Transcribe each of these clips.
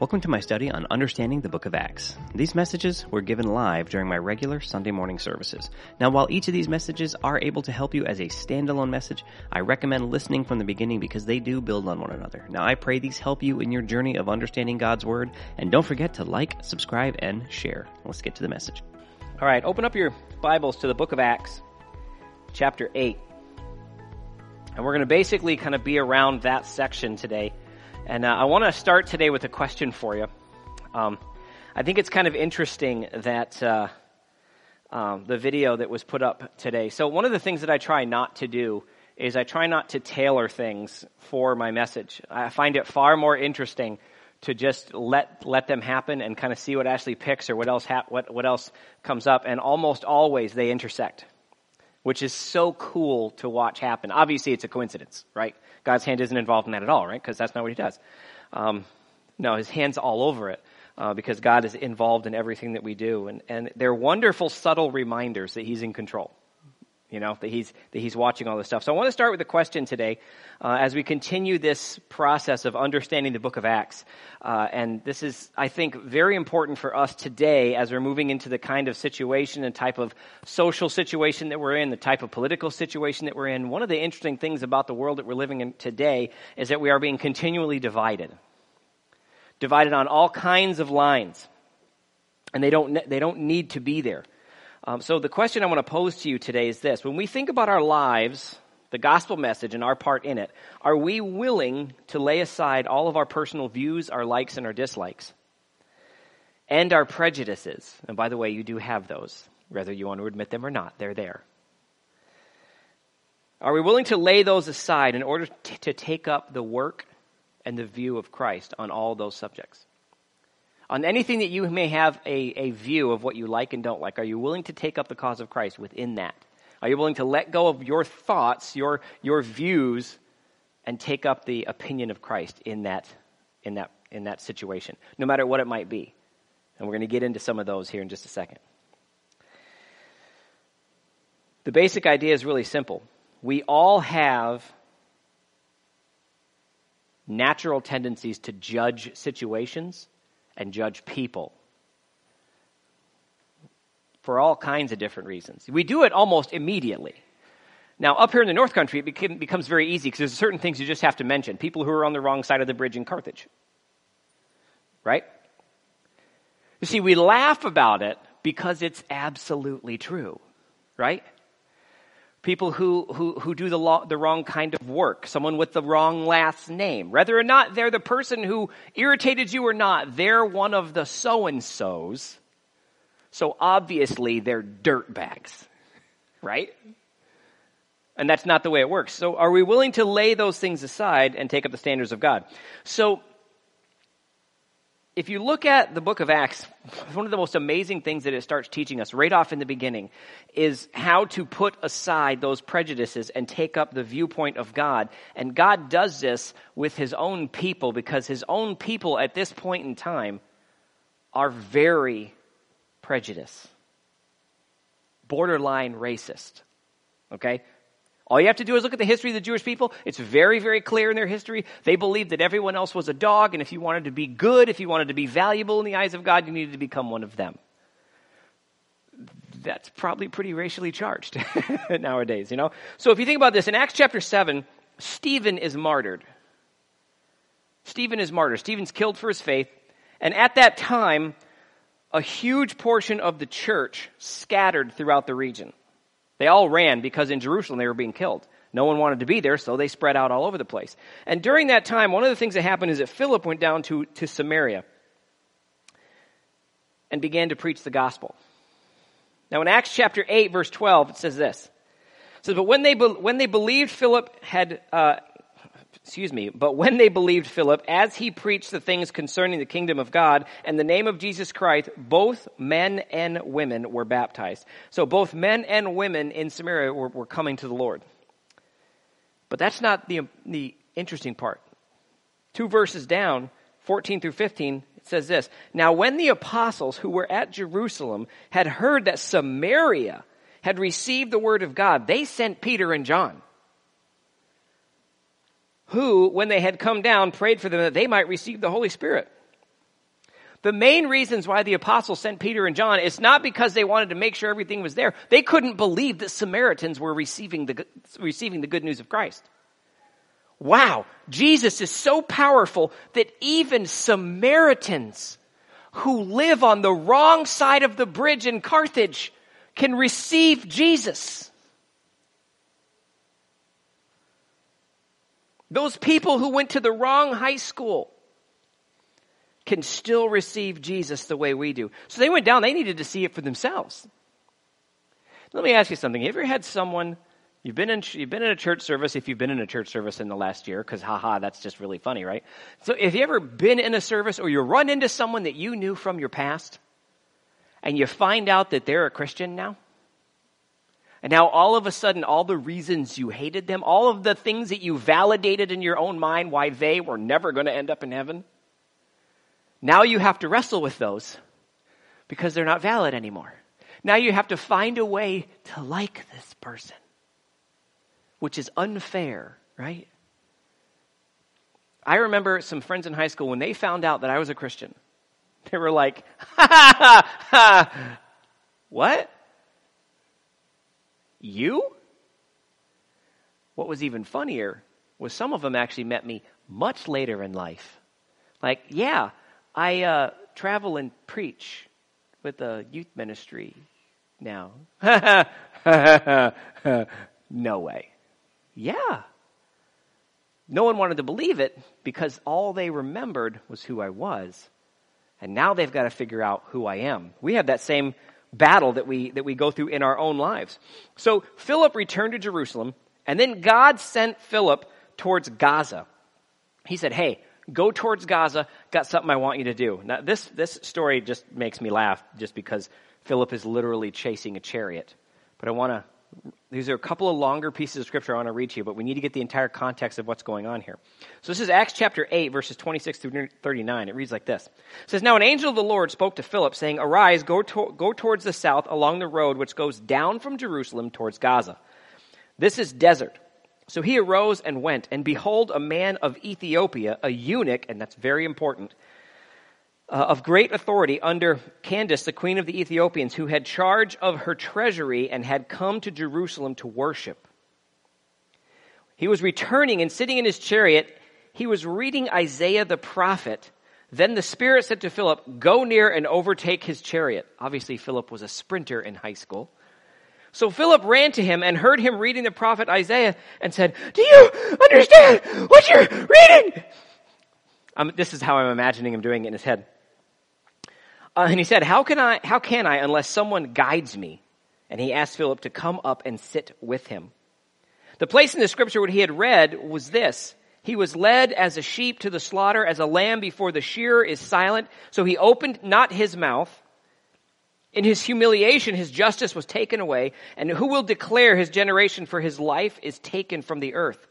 Welcome to my study on understanding the book of Acts. These messages were given live during my regular Sunday morning services. Now, while each of these messages are able to help you as a standalone message, I recommend listening from the beginning because they do build on one another. Now, I pray these help you in your journey of understanding God's Word, and don't forget to like, subscribe, and share. Let's get to the message. All right, open up your Bibles to the book of Acts, chapter 8. And we're going to basically kind of be around that section today. And uh, I want to start today with a question for you. Um, I think it's kind of interesting that uh, um, the video that was put up today. So, one of the things that I try not to do is I try not to tailor things for my message. I find it far more interesting to just let let them happen and kind of see what Ashley picks or what else what what else comes up. And almost always they intersect, which is so cool to watch happen. Obviously, it's a coincidence, right? God's hand isn't involved in that at all, right? Because that's not what he does. Um, no, his hand's all over it. Uh, because God is involved in everything that we do. And, and they're wonderful, subtle reminders that He's in control. You know, that He's, that He's watching all this stuff. So I want to start with a question today uh, as we continue this process of understanding the book of Acts. Uh, and this is, I think, very important for us today as we're moving into the kind of situation and type of social situation that we're in, the type of political situation that we're in. One of the interesting things about the world that we're living in today is that we are being continually divided. Divided on all kinds of lines. And they don't, they don't need to be there. Um, so the question I want to pose to you today is this. When we think about our lives, the gospel message and our part in it, are we willing to lay aside all of our personal views, our likes and our dislikes? And our prejudices. And by the way, you do have those, whether you want to admit them or not. They're there. Are we willing to lay those aside in order t- to take up the work and the view of Christ on all those subjects? On anything that you may have a, a view of what you like and don't like, are you willing to take up the cause of Christ within that? Are you willing to let go of your thoughts, your, your views, and take up the opinion of Christ in that, in, that, in that situation, no matter what it might be? And we're going to get into some of those here in just a second. The basic idea is really simple. We all have natural tendencies to judge situations and judge people for all kinds of different reasons. We do it almost immediately. Now, up here in the North Country, it becomes very easy because there's certain things you just have to mention. People who are on the wrong side of the bridge in Carthage. Right? You see, we laugh about it because it's absolutely true. Right? People who, who, who do the, the wrong kind of work, someone with the wrong last name. Whether or not they're the person who irritated you or not, they're one of the so and so's. So obviously they're dirt bags, right? And that's not the way it works. So are we willing to lay those things aside and take up the standards of God? So if you look at the book of Acts, one of the most amazing things that it starts teaching us right off in the beginning is how to put aside those prejudices and take up the viewpoint of God. And God does this with his own people because his own people at this point in time are very prejudiced, borderline racist. Okay? All you have to do is look at the history of the Jewish people. It's very, very clear in their history. They believed that everyone else was a dog, and if you wanted to be good, if you wanted to be valuable in the eyes of God, you needed to become one of them. That's probably pretty racially charged nowadays, you know? So if you think about this, in Acts chapter 7, Stephen is martyred. Stephen is martyred. Stephen's killed for his faith. And at that time, a huge portion of the church scattered throughout the region. They all ran because in Jerusalem they were being killed. No one wanted to be there, so they spread out all over the place. And during that time, one of the things that happened is that Philip went down to, to Samaria and began to preach the gospel. Now in Acts chapter 8 verse 12, it says this. It says, but when they, when they believed Philip had, uh, excuse me, but when they believed Philip, as he preached the things concerning the kingdom of God and the name of Jesus Christ, both men and women were baptized. So both men and women in Samaria were, were coming to the Lord. But that's not the, the interesting part. Two verses down, 14 through 15, it says this. Now when the apostles who were at Jerusalem had heard that Samaria had received the word of God, they sent Peter and John who, when they had come down, prayed for them that they might receive the Holy Spirit. The main reasons why the apostles sent Peter and John is not because they wanted to make sure everything was there. They couldn't believe that Samaritans were receiving the, receiving the good news of Christ. Wow, Jesus is so powerful that even Samaritans who live on the wrong side of the bridge in Carthage can receive Jesus. Those people who went to the wrong high school can still receive Jesus the way we do. So they went down, they needed to see it for themselves. Let me ask you something. Have you ever had someone, you've been in, you've been in a church service, if you've been in a church service in the last year, because haha, that's just really funny, right? So if you ever been in a service or you run into someone that you knew from your past, and you find out that they're a Christian now, and now all of a sudden, all the reasons you hated them, all of the things that you validated in your own mind why they were never going to end up in heaven, now you have to wrestle with those because they're not valid anymore. Now you have to find a way to like this person, which is unfair, right? I remember some friends in high school when they found out that I was a Christian. They were like, ha ha ha, ha. what? You? What was even funnier was some of them actually met me much later in life. Like, yeah, I uh, travel and preach with the youth ministry now. no way. Yeah. No one wanted to believe it because all they remembered was who I was. And now they've got to figure out who I am. We have that same battle that we, that we go through in our own lives. So Philip returned to Jerusalem, and then God sent Philip towards Gaza. He said, Hey, go towards Gaza. Got something I want you to do. Now, this, this story just makes me laugh just because Philip is literally chasing a chariot. But I want to, these are a couple of longer pieces of scripture I want to read to you, but we need to get the entire context of what's going on here. So this is Acts chapter 8, verses 26 through 39. It reads like this. It says, Now an angel of the Lord spoke to Philip, saying, Arise, go, to- go towards the south along the road which goes down from Jerusalem towards Gaza. This is desert. So he arose and went, and behold, a man of Ethiopia, a eunuch, and that's very important, uh, of great authority under Candace, the queen of the Ethiopians, who had charge of her treasury and had come to Jerusalem to worship. He was returning and sitting in his chariot. He was reading Isaiah the prophet. Then the Spirit said to Philip, Go near and overtake his chariot. Obviously, Philip was a sprinter in high school. So Philip ran to him and heard him reading the prophet Isaiah and said, Do you understand what you're reading? Um, this is how I'm imagining him doing it in his head. Uh, and he said, how can I, how can I unless someone guides me? And he asked Philip to come up and sit with him. The place in the scripture what he had read was this. He was led as a sheep to the slaughter, as a lamb before the shearer is silent. So he opened not his mouth. In his humiliation, his justice was taken away, and who will declare his generation for his life is taken from the earth.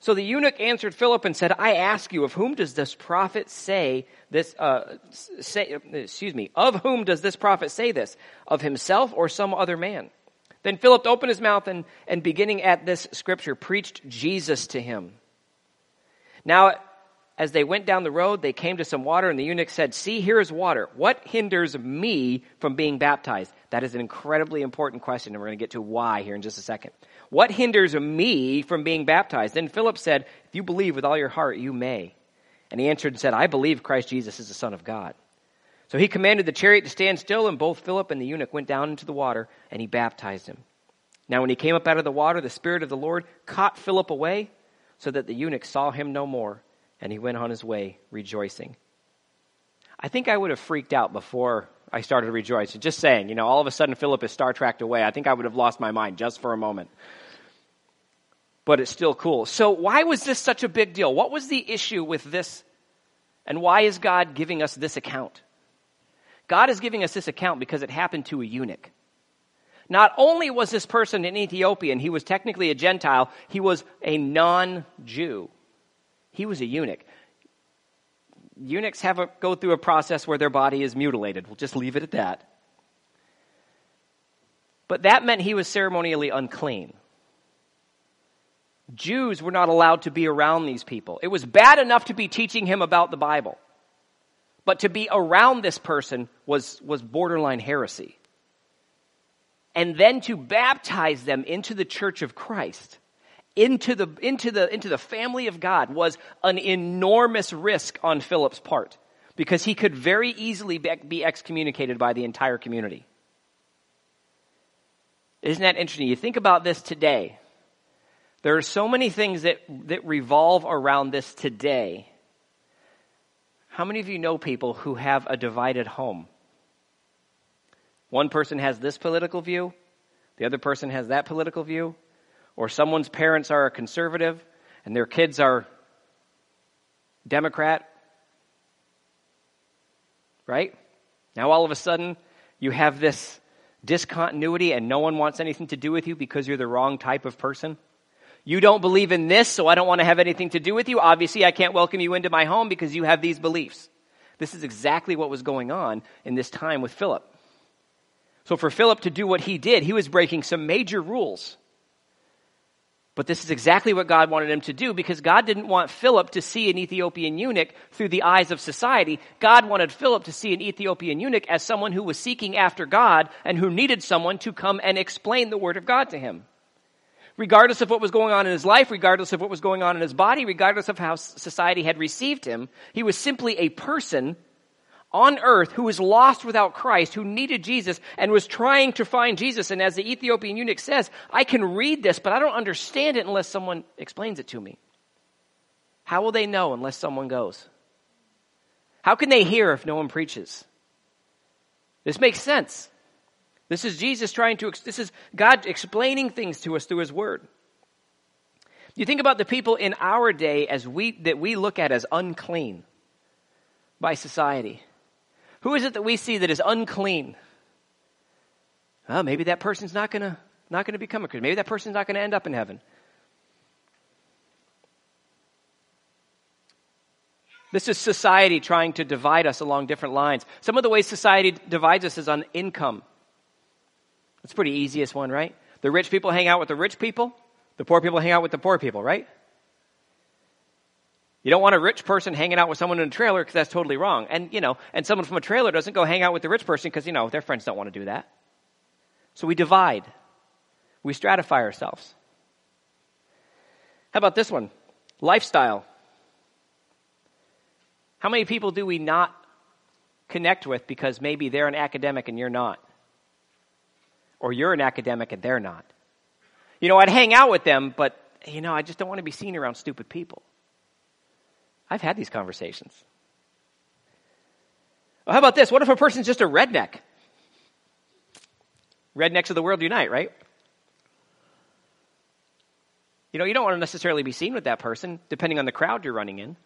So the eunuch answered Philip and said, I ask you, of whom does this prophet say this, uh, say, excuse me, of whom does this prophet say this? Of himself or some other man? Then Philip opened his mouth and, and beginning at this scripture, preached Jesus to him. Now, as they went down the road, they came to some water, and the eunuch said, See, here is water. What hinders me from being baptized? That is an incredibly important question, and we're going to get to why here in just a second. What hinders me from being baptized? Then Philip said, If you believe with all your heart, you may. And he answered and said, I believe Christ Jesus is the Son of God. So he commanded the chariot to stand still, and both Philip and the eunuch went down into the water, and he baptized him. Now, when he came up out of the water, the Spirit of the Lord caught Philip away, so that the eunuch saw him no more and he went on his way rejoicing. I think I would have freaked out before I started rejoicing. Just saying, you know, all of a sudden Philip is star tracked away. I think I would have lost my mind just for a moment. But it's still cool. So, why was this such a big deal? What was the issue with this? And why is God giving us this account? God is giving us this account because it happened to a eunuch. Not only was this person an Ethiopian, he was technically a Gentile, he was a non Jew. He was a eunuch. Eunuchs have a, go through a process where their body is mutilated. We'll just leave it at that. But that meant he was ceremonially unclean. Jews were not allowed to be around these people. It was bad enough to be teaching him about the Bible. But to be around this person was, was borderline heresy. And then to baptize them into the church of Christ, into the, into the, into the family of God, was an enormous risk on Philip's part because he could very easily be excommunicated by the entire community. Isn't that interesting? You think about this today. There are so many things that, that revolve around this today. How many of you know people who have a divided home? One person has this political view, the other person has that political view, or someone's parents are a conservative and their kids are Democrat, right? Now all of a sudden, you have this discontinuity and no one wants anything to do with you because you're the wrong type of person. You don't believe in this, so I don't want to have anything to do with you. Obviously, I can't welcome you into my home because you have these beliefs. This is exactly what was going on in this time with Philip. So, for Philip to do what he did, he was breaking some major rules. But this is exactly what God wanted him to do because God didn't want Philip to see an Ethiopian eunuch through the eyes of society. God wanted Philip to see an Ethiopian eunuch as someone who was seeking after God and who needed someone to come and explain the Word of God to him. Regardless of what was going on in his life, regardless of what was going on in his body, regardless of how society had received him, he was simply a person on earth who was lost without Christ, who needed Jesus and was trying to find Jesus. And as the Ethiopian eunuch says, I can read this, but I don't understand it unless someone explains it to me. How will they know unless someone goes? How can they hear if no one preaches? This makes sense. This is Jesus trying to, this is God explaining things to us through His Word. You think about the people in our day as we, that we look at as unclean by society. Who is it that we see that is unclean? Well, maybe that person's not gonna, not gonna become a Christian. Maybe that person's not gonna end up in heaven. This is society trying to divide us along different lines. Some of the ways society divides us is on income. That's pretty easiest one, right? The rich people hang out with the rich people, the poor people hang out with the poor people, right? You don't want a rich person hanging out with someone in a trailer because that's totally wrong. And, you know, and someone from a trailer doesn't go hang out with the rich person because, you know, their friends don't want to do that. So we divide. We stratify ourselves. How about this one? Lifestyle. How many people do we not connect with because maybe they're an academic and you're not? Or you're an academic and they're not? You know, I'd hang out with them, but, you know, I just don't want to be seen around stupid people. I've had these conversations. Well, how about this? What if a person's just a redneck? Rednecks of the world unite, right? You know, you don't want to necessarily be seen with that person, depending on the crowd you're running in.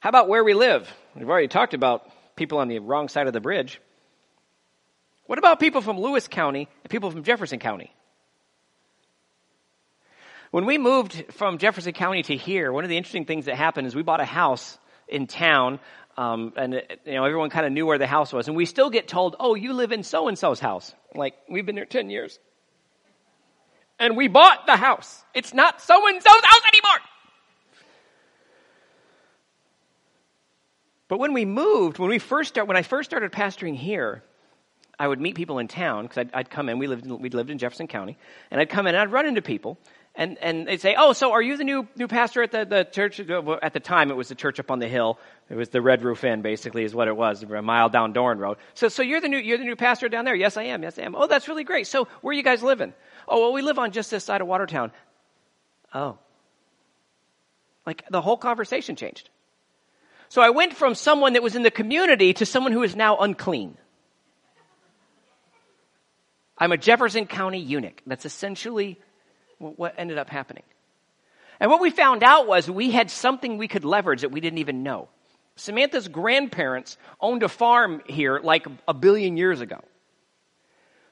How about where we live? We've already talked about people on the wrong side of the bridge. What about people from Lewis County and people from Jefferson County? When we moved from Jefferson County to here, one of the interesting things that happened is we bought a house in town, um, and you know everyone kind of knew where the house was, and we still get told, "Oh, you live in so and so's house." Like we've been there ten years, and we bought the house. It's not so and so's house anymore. But when we moved, when we first start, when I first started pastoring here, I would meet people in town because I'd, I'd, come in. We lived in, we lived in Jefferson County, and I'd come in and I'd run into people, and, and they'd say, Oh, so are you the new, new pastor at the, the church? At the time, it was the church up on the hill. It was the Red Roof Inn, basically, is what it was, a mile down Doran Road. So, so you're the new, you're the new pastor down there? Yes, I am. Yes, I am. Oh, that's really great. So, where are you guys living? Oh, well, we live on just this side of Watertown. Oh. Like, the whole conversation changed. So I went from someone that was in the community to someone who is now unclean. I'm a Jefferson County eunuch. That's essentially what ended up happening. And what we found out was we had something we could leverage that we didn't even know. Samantha's grandparents owned a farm here like a billion years ago.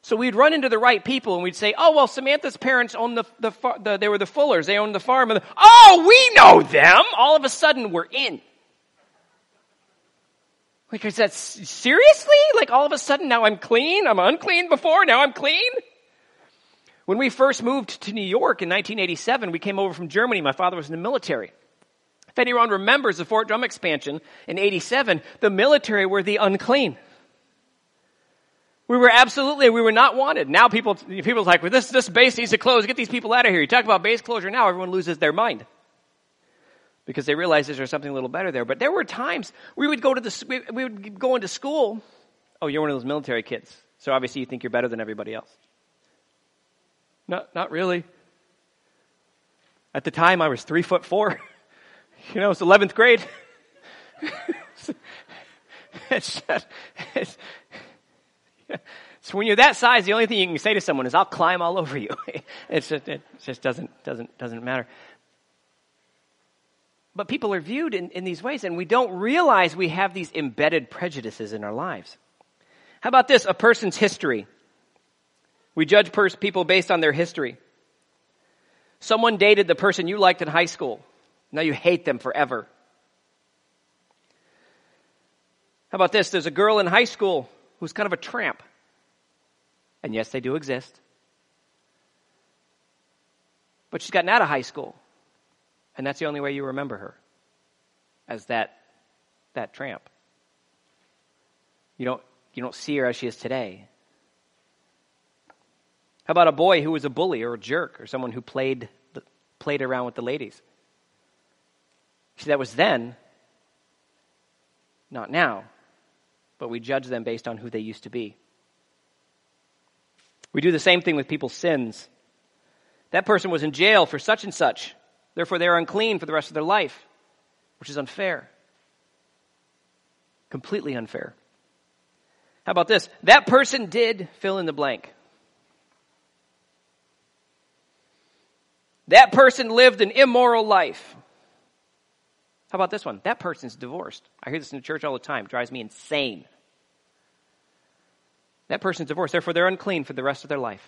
So we'd run into the right people and we'd say, oh, well, Samantha's parents owned the, the, the they were the Fullers. They owned the farm. The, oh, we know them. All of a sudden we're in. Like, is that seriously? Like all of a sudden now I'm clean? I'm unclean before, now I'm clean? When we first moved to New York in 1987, we came over from Germany. My father was in the military. If anyone remembers the Fort Drum expansion in 87, the military were the unclean. We were absolutely, we were not wanted. Now people, people's like, well, this, this base needs to close. Get these people out of here. You talk about base closure now, everyone loses their mind. Because they realize there's something a little better there. But there were times we would go to the, we, we would go into school. Oh, you're one of those military kids. So obviously you think you're better than everybody else. No, not really. At the time I was three foot four. you know, it's 11th grade. it's, it's, so when you're that size, the only thing you can say to someone is, "I'll climb all over you." just, it just doesn't doesn't doesn't matter. But people are viewed in, in these ways, and we don't realize we have these embedded prejudices in our lives. How about this? A person's history. We judge pers- people based on their history. Someone dated the person you liked in high school. Now you hate them forever. How about this? There's a girl in high school who's kind of a tramp. And yes, they do exist. But she's gotten out of high school. And that's the only way you remember her as that, that tramp. You don't, you don't see her as she is today. How about a boy who was a bully or a jerk or someone who played, played around with the ladies? See, that was then, not now but we judge them based on who they used to be. We do the same thing with people's sins. That person was in jail for such and such, therefore they are unclean for the rest of their life, which is unfair. Completely unfair. How about this? That person did fill in the blank. That person lived an immoral life. How about this one? That person's divorced. I hear this in the church all the time. It drives me insane. That person's divorced. Therefore, they're unclean for the rest of their life.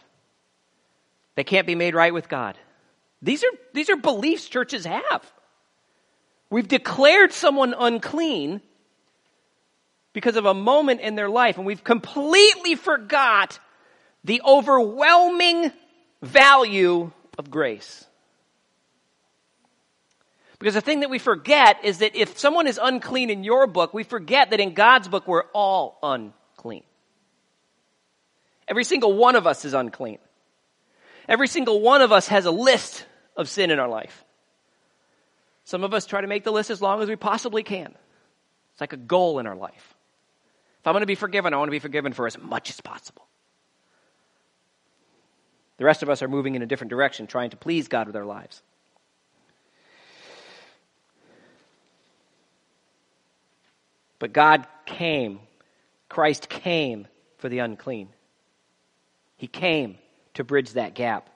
They can't be made right with God. These are, these are beliefs churches have. We've declared someone unclean because of a moment in their life, and we've completely forgot the overwhelming value of grace. Because the thing that we forget is that if someone is unclean in your book, we forget that in God's book we're all unclean. Every single one of us is unclean. Every single one of us has a list of sin in our life. Some of us try to make the list as long as we possibly can. It's like a goal in our life. If I'm going to be forgiven, I want to be forgiven for as much as possible. The rest of us are moving in a different direction, trying to please God with our lives. But God came, Christ came for the unclean. He came to bridge that gap.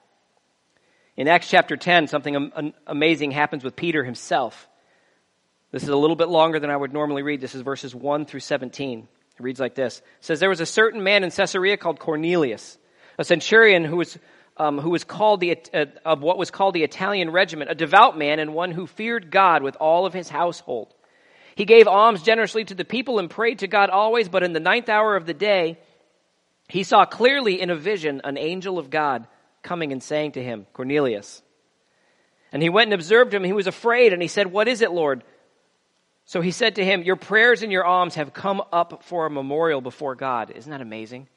In Acts chapter 10, something amazing happens with Peter himself. This is a little bit longer than I would normally read. This is verses 1 through 17. It reads like this. It says, There was a certain man in Caesarea called Cornelius, a centurion who was, um, who was called the, uh, of what was called the Italian regiment, a devout man and one who feared God with all of his household. He gave alms generously to the people and prayed to God always, but in the ninth hour of the day, he saw clearly in a vision an angel of God coming and saying to him, Cornelius. And he went and observed him. He was afraid and he said, What is it, Lord? So he said to him, Your prayers and your alms have come up for a memorial before God. Isn't that amazing?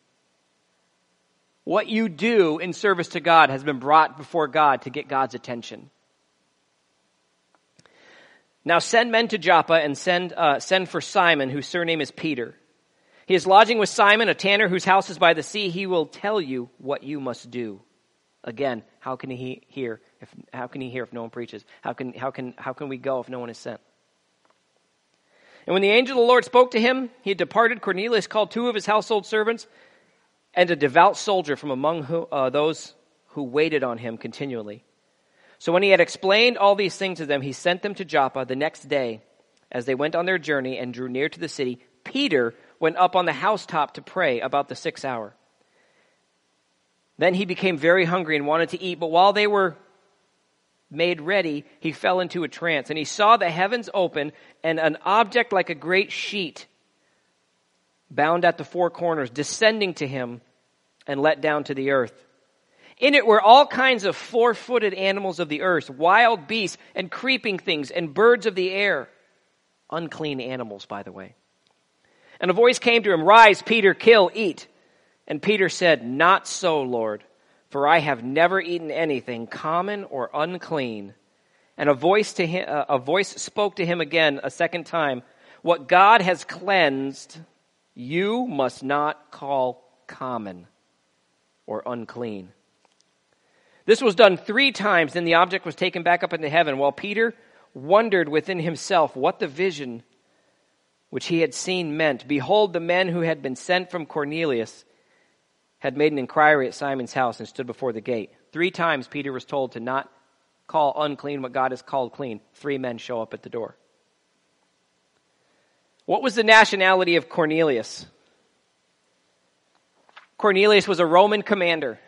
What you do in service to God has been brought before God to get God's attention. Now send men to Joppa and send, uh, send for Simon, whose surname is Peter. He is lodging with Simon, a tanner whose house is by the sea. He will tell you what you must do. Again, how can he hear if, how can he hear if no one preaches? How can, how can, how can we go if no one is sent? And when the angel of the Lord spoke to him, he had departed. Cornelius called two of his household servants and a devout soldier from among who, uh, those who waited on him continually. So when he had explained all these things to them, he sent them to Joppa the next day. As they went on their journey and drew near to the city, Peter went up on the housetop to pray about the sixth hour. Then he became very hungry and wanted to eat, but while they were made ready, he fell into a trance, and he saw the heavens open and an object like a great sheet bound at the four corners descending to him and let down to the earth. In it were all kinds of four footed animals of the earth, wild beasts, and creeping things, and birds of the air. Unclean animals, by the way. And a voice came to him, Rise, Peter, kill, eat. And Peter said, Not so, Lord, for I have never eaten anything common or unclean. And a voice, to him, uh, a voice spoke to him again a second time, What God has cleansed, you must not call common or unclean. This was done three times, then the object was taken back up into heaven, while Peter wondered within himself what the vision which he had seen meant. Behold, the men who had been sent from Cornelius had made an inquiry at Simon's house and stood before the gate. Three times Peter was told to not call unclean what God has called clean. Three men show up at the door. What was the nationality of Cornelius? Cornelius was a Roman commander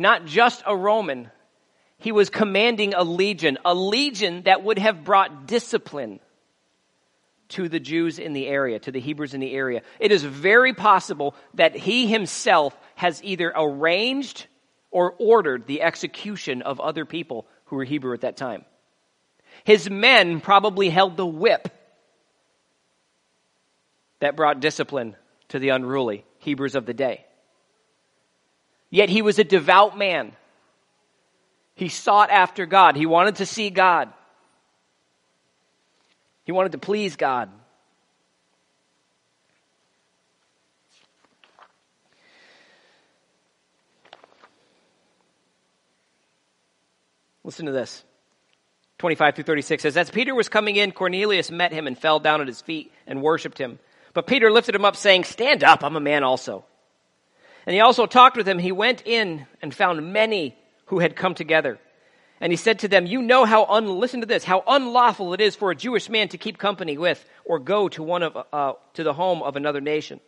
not just a Roman. He was commanding a legion, a legion that would have brought discipline to the Jews in the area, to the Hebrews in the area. It is very possible that he himself has either arranged or ordered the execution of other people who were Hebrew at that time. His men probably held the whip that brought discipline to the unruly Hebrews of the day. Yet he was a devout man. He sought after God. He wanted to see God. He wanted to please God. Listen to this. 25 through 36 says, As Peter was coming in, Cornelius met him and fell down at his feet and worshiped him. But Peter lifted him up, saying, Stand up, I'm a man also. And he also talked with them. He went in and found many who had come together. And he said to them, You know how, un- listen to this, how unlawful it is for a Jewish man to keep company with or go to, one of, uh, to the home of another nation.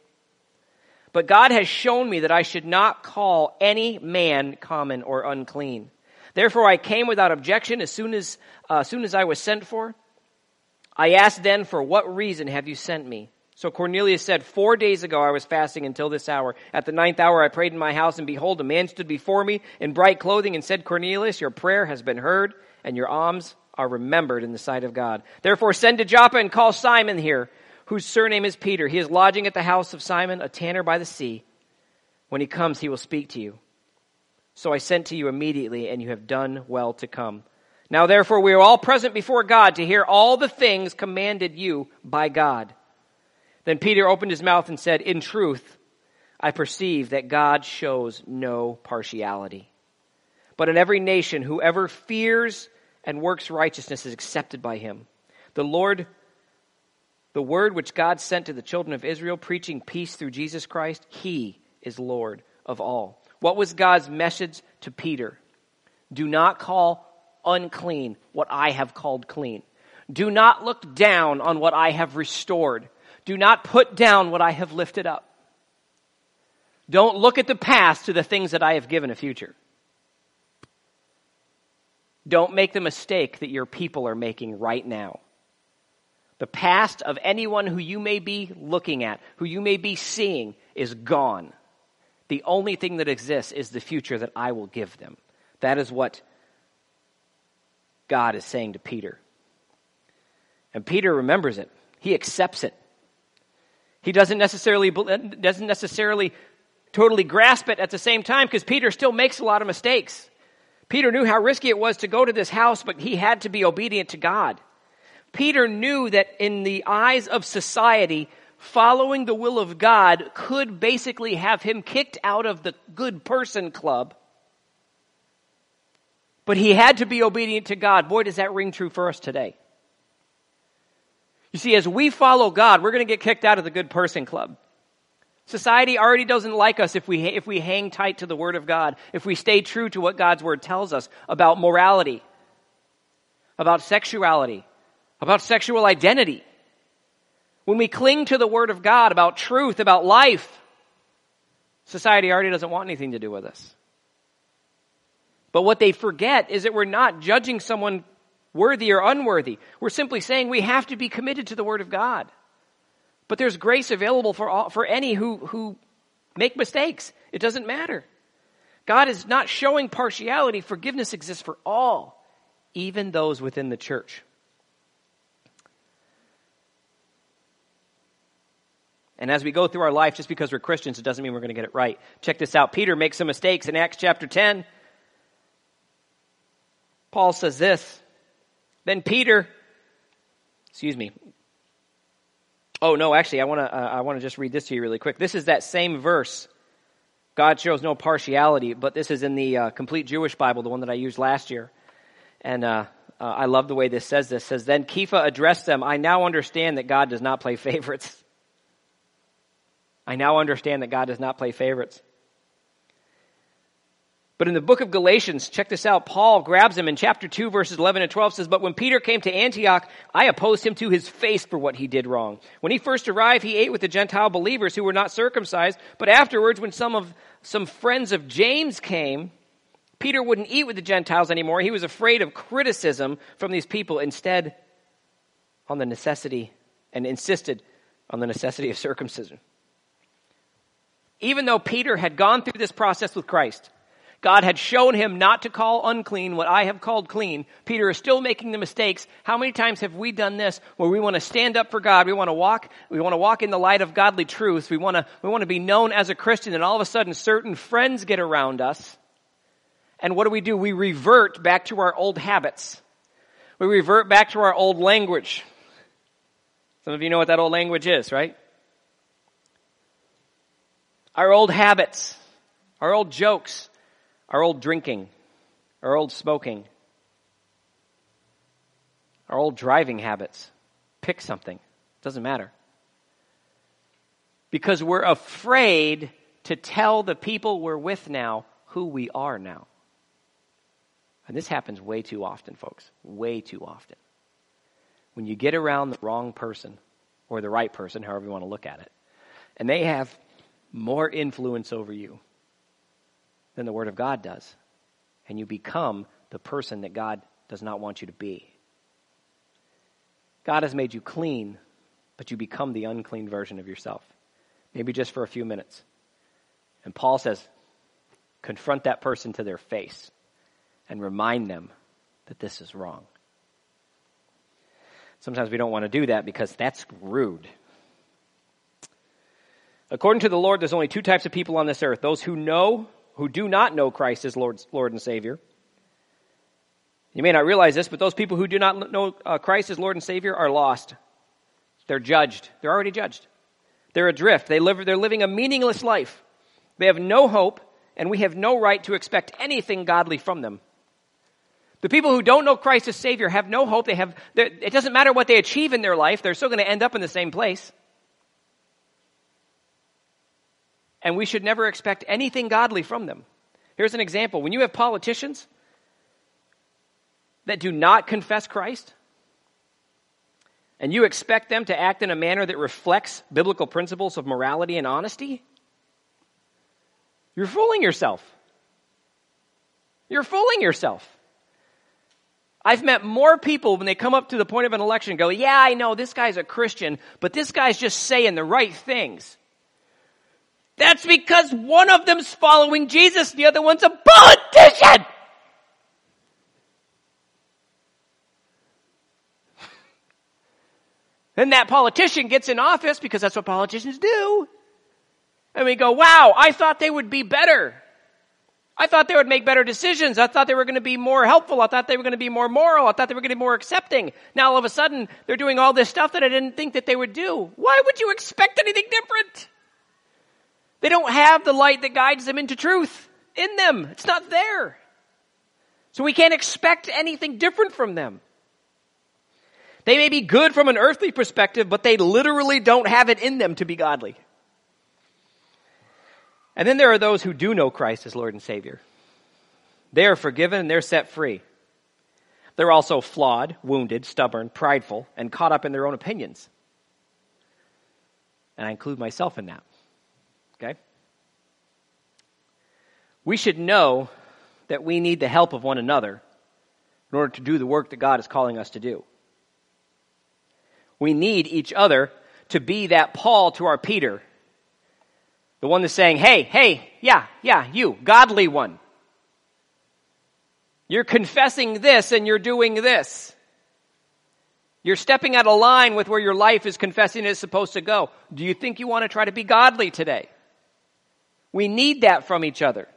But God has shown me that I should not call any man common or unclean. Therefore I came without objection as soon as, uh, as soon as I was sent for. I asked then, For what reason have you sent me? So Cornelius said, Four days ago I was fasting until this hour. At the ninth hour I prayed in my house, and behold, a man stood before me in bright clothing and said, Cornelius, your prayer has been heard, and your alms are remembered in the sight of God. Therefore send to Joppa and call Simon here, whose surname is Peter. He is lodging at the house of Simon, a tanner by the sea. When he comes, he will speak to you. So I sent to you immediately, and you have done well to come. Now therefore we are all present before God to hear all the things commanded you by God. Then Peter opened his mouth and said, In truth, I perceive that God shows no partiality. But in every nation, whoever fears and works righteousness is accepted by him. The Lord, the word which God sent to the children of Israel, preaching peace through Jesus Christ, he is Lord of all. What was God's message to Peter? Do not call unclean what I have called clean. Do not look down on what I have restored. Do not put down what I have lifted up. Don't look at the past to the things that I have given a future. Don't make the mistake that your people are making right now. The past of anyone who you may be looking at, who you may be seeing, is gone. The only thing that exists is the future that I will give them. That is what God is saying to Peter. And Peter remembers it, he accepts it. He doesn't necessarily, uh, doesn't necessarily totally grasp it at the same time because Peter still makes a lot of mistakes. Peter knew how risky it was to go to this house, but he had to be obedient to God. Peter knew that in the eyes of society, following the will of God could basically have him kicked out of the good person club. But he had to be obedient to God. Boy, does that ring true for us today. You see, as we follow God, we're going to get kicked out of the good person club. Society already doesn't like us if we, if we hang tight to the Word of God, if we stay true to what God's Word tells us about morality, about sexuality, about sexual identity. When we cling to the Word of God about truth, about life, society already doesn't want anything to do with us. But what they forget is that we're not judging someone worthy or unworthy. We're simply saying we have to be committed to the Word of God. But there's grace available for all, for any who, who make mistakes. It doesn't matter. God is not showing partiality. Forgiveness exists for all, even those within the church. And as we go through our life, just because we're Christians, it doesn't mean we're going to get it right. Check this out. Peter makes some mistakes in Acts chapter 10. Paul says this. Then Peter, excuse me. Oh no, actually, I want to uh, I want to just read this to you really quick. This is that same verse. God shows no partiality, but this is in the uh, complete Jewish Bible, the one that I used last year. And uh, uh I love the way this says this. It says then Kepha addressed them. I now understand that God does not play favorites. I now understand that God does not play favorites. But in the book of Galatians, check this out. Paul grabs him in chapter 2 verses 11 and 12 says, But when Peter came to Antioch, I opposed him to his face for what he did wrong. When he first arrived, he ate with the Gentile believers who were not circumcised. But afterwards, when some of, some friends of James came, Peter wouldn't eat with the Gentiles anymore. He was afraid of criticism from these people instead on the necessity and insisted on the necessity of circumcision even though Peter had gone through this process with Christ, God had shown him not to call unclean what I have called clean. Peter is still making the mistakes. How many times have we done this where we want to stand up for God? We want to walk, we want to walk in the light of godly truth. We want to, we want to be known as a Christian and all of a sudden certain friends get around us. And what do we do? We revert back to our old habits. We revert back to our old language. Some of you know what that old language is, right? our old habits, our old jokes, our old drinking, our old smoking, our old driving habits. Pick something. Doesn't matter. Because we're afraid to tell the people we're with now who we are now. And this happens way too often, folks. Way too often. When you get around the wrong person, or the right person, however you want to look at it, and they have more influence over you than the Word of God does. And you become the person that God does not want you to be. God has made you clean, but you become the unclean version of yourself. Maybe just for a few minutes. And Paul says, confront that person to their face and remind them that this is wrong. Sometimes we don't want to do that because that's rude. According to the Lord, there's only two types of people on this earth those who know, who do not know Christ as Lord, Lord and Savior. You may not realize this, but those people who do not know uh, Christ as Lord and Savior are lost. They're judged. They're already judged. They're adrift. They live, they're living a meaningless life. They have no hope, and we have no right to expect anything godly from them. The people who don't know Christ as Savior have no hope. They have, it doesn't matter what they achieve in their life, they're still going to end up in the same place. And we should never expect anything godly from them. Here's an example. When you have politicians that do not confess Christ, and you expect them to act in a manner that reflects biblical principles of morality and honesty, you're fooling yourself. You're fooling yourself. I've met more people when they come up to the point of an election go, yeah, I know this guy's a Christian, but this guy's just saying the right things. That's because one of them's following Jesus, the other one's a politician! Then that politician gets in office because that's what politicians do. And we go, wow, I thought they would be better. I thought they would make better decisions. I thought they were going to be more helpful. I thought they were going to be more moral. I thought they were going to be more accepting. Now all of a sudden, they're doing all this stuff that I didn't think that they would do. Why would you expect anything different? They don't have the light that guides them into truth in them. It's not there. So we can't expect anything different from them. They may be good from an earthly perspective, but they literally don't have it in them to be godly. And then there are those who do know Christ as Lord and Savior. They are forgiven and they're set free. They're also flawed, wounded, stubborn, prideful, and caught up in their own opinions. And I include myself in that. Okay? We should know that we need the help of one another in order to do the work that God is calling us to do. We need each other to be that Paul to our Peter. The one that's saying, hey, hey, yeah, yeah, you, godly one. You're confessing this and you're doing this. You're stepping out of line with where your life is confessing is supposed to go. Do you think you want to try to be godly today? We need that from each other.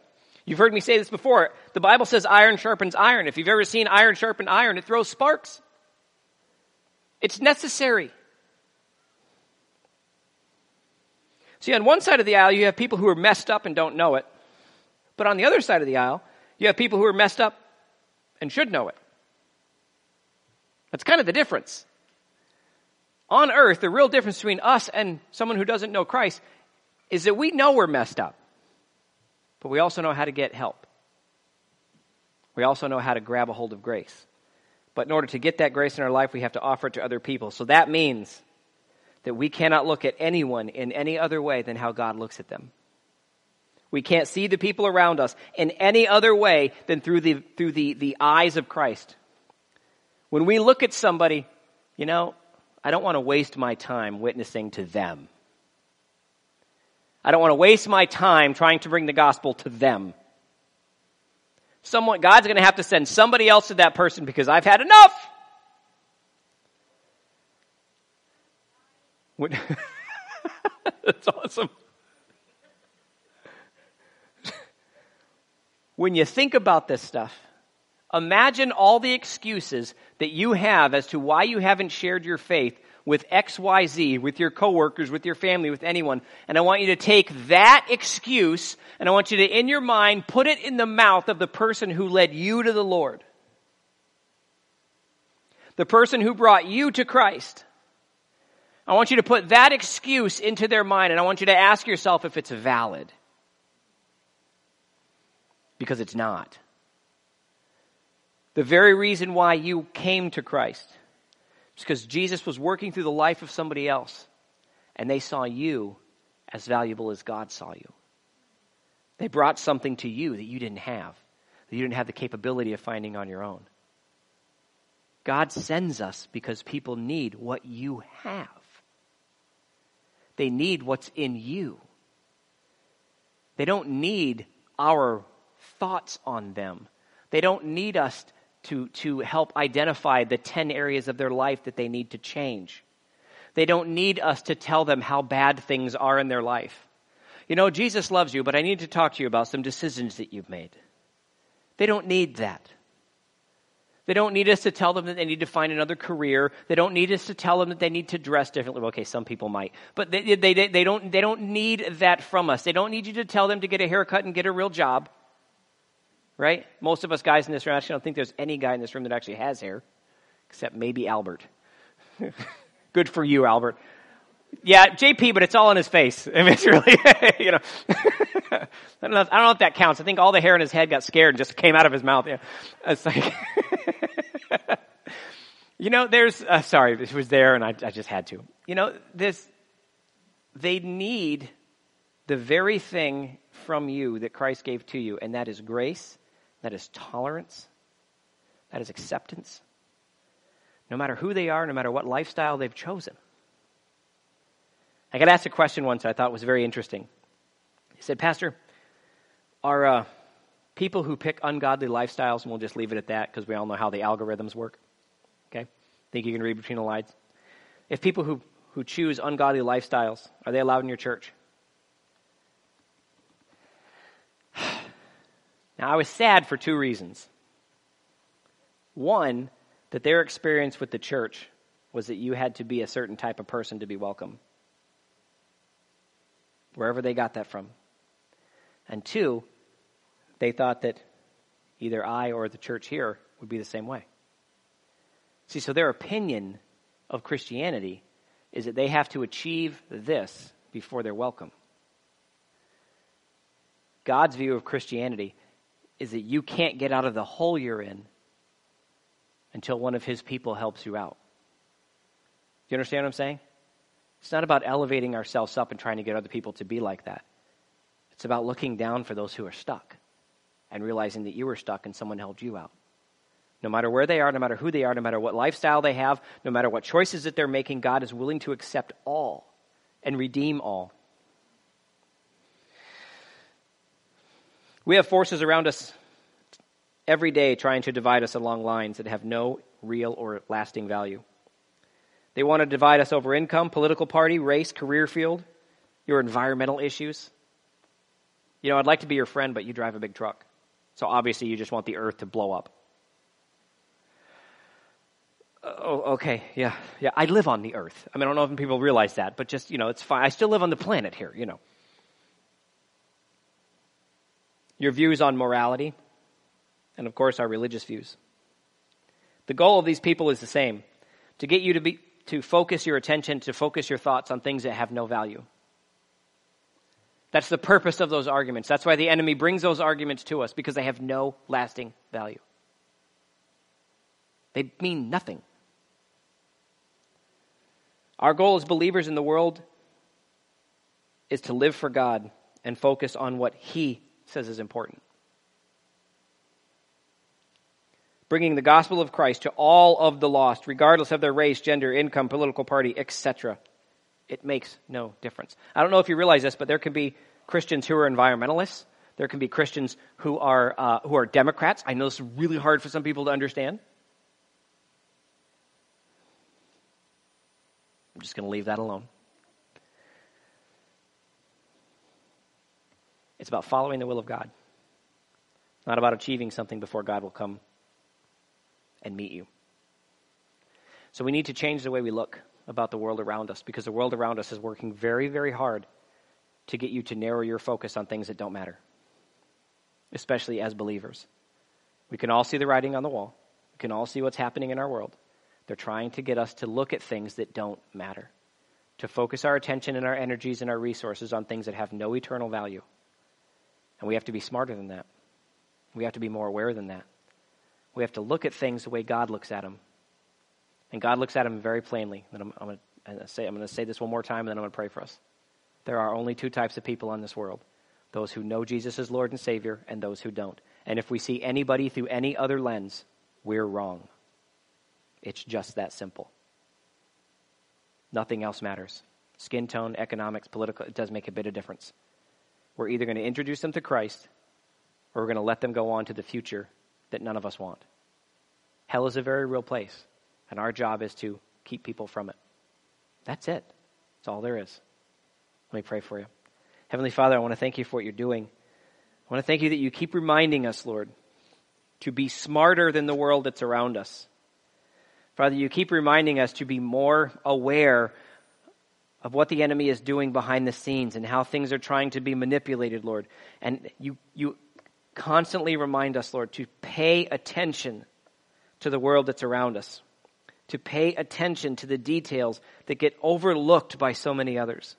You've heard me say this before. The Bible says iron sharpens iron. If you've ever seen iron sharpen iron, it throws sparks. It's necessary. See, on one side of the aisle, you have people who are messed up and don't know it. But on the other side of the aisle, you have people who are messed up and should know it. That's kind of the difference. On earth, the real difference between us and someone who doesn't know Christ is that we know we're messed up, but we also know how to get help. We also know how to grab a hold of grace. But in order to get that grace in our life, we have to offer it to other people. So that means that we cannot look at anyone in any other way than how God looks at them. We can't see the people around us in any other way than through the, through the, the eyes of Christ. When we look at somebody, you know, I don't want to waste my time witnessing to them. I don't want to waste my time trying to bring the gospel to them. Someone, God's going to have to send somebody else to that person because I've had enough. That's awesome. when you think about this stuff, imagine all the excuses that you have as to why you haven't shared your faith with XYZ, with your coworkers, with your family, with anyone. And I want you to take that excuse and I want you to, in your mind, put it in the mouth of the person who led you to the Lord. The person who brought you to Christ. I want you to put that excuse into their mind and I want you to ask yourself if it's valid because it's not. The very reason why you came to Christ is because Jesus was working through the life of somebody else, and they saw you as valuable as God saw you. They brought something to you that you didn't have, that you didn't have the capability of finding on your own. God sends us because people need what you have. They need what's in you. They don't need our thoughts on them. They don't need us to, to help identify the 10 areas of their life that they need to change. They don't need us to tell them how bad things are in their life. You know, Jesus loves you, but I need to talk to you about some decisions that you've made. They don't need that. They don't need us to tell them that they need to find another career. They don't need us to tell them that they need to dress differently. Okay, some people might. But they, they, they, they, don't, they don't need that from us. They don't need you to tell them to get a haircut and get a real job right? Most of us guys in this room, actually, I don't think there's any guy in this room that actually has hair, except maybe Albert. Good for you, Albert. Yeah, JP, but it's all in his face. I mean, it's really, you know. I don't know. If, I don't know if that counts. I think all the hair in his head got scared and just came out of his mouth. Yeah, it's like, you know, there's. Uh, sorry, it was there, and I, I just had to. You know, this. They need the very thing from you that Christ gave to you, and that is grace that is tolerance. That is acceptance. No matter who they are, no matter what lifestyle they've chosen. I got asked a question once I thought was very interesting. He said, Pastor, are uh, people who pick ungodly lifestyles, and we'll just leave it at that because we all know how the algorithms work. Okay? Think you can read between the lines? If people who, who choose ungodly lifestyles, are they allowed in your church? Now, I was sad for two reasons. One, that their experience with the church was that you had to be a certain type of person to be welcome, wherever they got that from. And two, they thought that either I or the church here would be the same way. See, so their opinion of Christianity is that they have to achieve this before they're welcome. God's view of Christianity is that you can't get out of the hole you're in until one of his people helps you out. Do you understand what I'm saying? It's not about elevating ourselves up and trying to get other people to be like that. It's about looking down for those who are stuck and realizing that you were stuck and someone helped you out. No matter where they are, no matter who they are, no matter what lifestyle they have, no matter what choices that they're making, God is willing to accept all and redeem all. We have forces around us every day trying to divide us along lines that have no real or lasting value. They want to divide us over income, political party, race, career field, your environmental issues. You know, I'd like to be your friend, but you drive a big truck. So obviously you just want the earth to blow up. Oh, okay, yeah, yeah. I live on the earth. I mean, I don't know if people realize that, but just, you know, it's fine. I still live on the planet here, you know. Your views on morality, and of course, our religious views. The goal of these people is the same to get you to, be, to focus your attention, to focus your thoughts on things that have no value. That's the purpose of those arguments. That's why the enemy brings those arguments to us, because they have no lasting value. They mean nothing. Our goal as believers in the world is to live for God and focus on what He says is important. bringing the gospel of Christ to all of the lost, regardless of their race, gender, income, political party, etc. It makes no difference. I don't know if you realize this, but there can be Christians who are environmentalists. There can be Christians who are uh, who are Democrats. I know this is really hard for some people to understand. I'm just going to leave that alone. It's about following the will of God, not about achieving something before God will come and meet you. So we need to change the way we look about the world around us because the world around us is working very, very hard to get you to narrow your focus on things that don't matter, especially as believers. We can all see the writing on the wall, we can all see what's happening in our world. They're trying to get us to look at things that don't matter, to focus our attention and our energies and our resources on things that have no eternal value. And we have to be smarter than that. We have to be more aware than that. We have to look at things the way God looks at them. And God looks at them very plainly. And I'm, I'm going to say, I'm going to say this one more time, and then I'm going to pray for us. There are only two types of people in this world those who know Jesus as Lord and Savior, and those who don't. And if we see anybody through any other lens, we're wrong. It's just that simple. Nothing else matters. Skin tone, economics, political, it does make a bit of difference. We're either going to introduce them to Christ or we're going to let them go on to the future that none of us want. Hell is a very real place, and our job is to keep people from it. That's it. That's all there is. Let me pray for you. Heavenly Father, I want to thank you for what you're doing. I want to thank you that you keep reminding us, Lord, to be smarter than the world that's around us. Father, you keep reminding us to be more aware of what the enemy is doing behind the scenes and how things are trying to be manipulated, Lord. And you, you constantly remind us, Lord, to pay attention to the world that's around us, to pay attention to the details that get overlooked by so many others.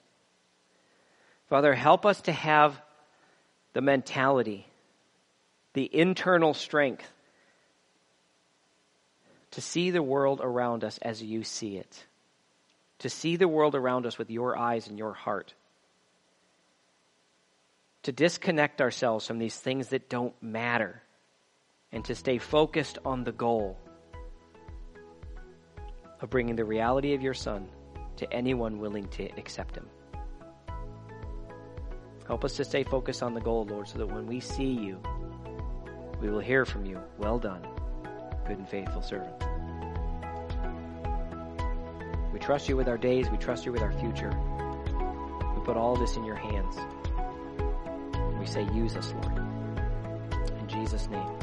Father, help us to have the mentality, the internal strength to see the world around us as you see it, to see the world around us with your eyes and your heart to disconnect ourselves from these things that don't matter and to stay focused on the goal of bringing the reality of your Son to anyone willing to accept Him. Help us to stay focused on the goal, Lord, so that when we see you, we will hear from you. Well done, good and faithful servant. We trust you with our days. We trust you with our future. We put all this in your hands we say, use us, Lord. In Jesus' name.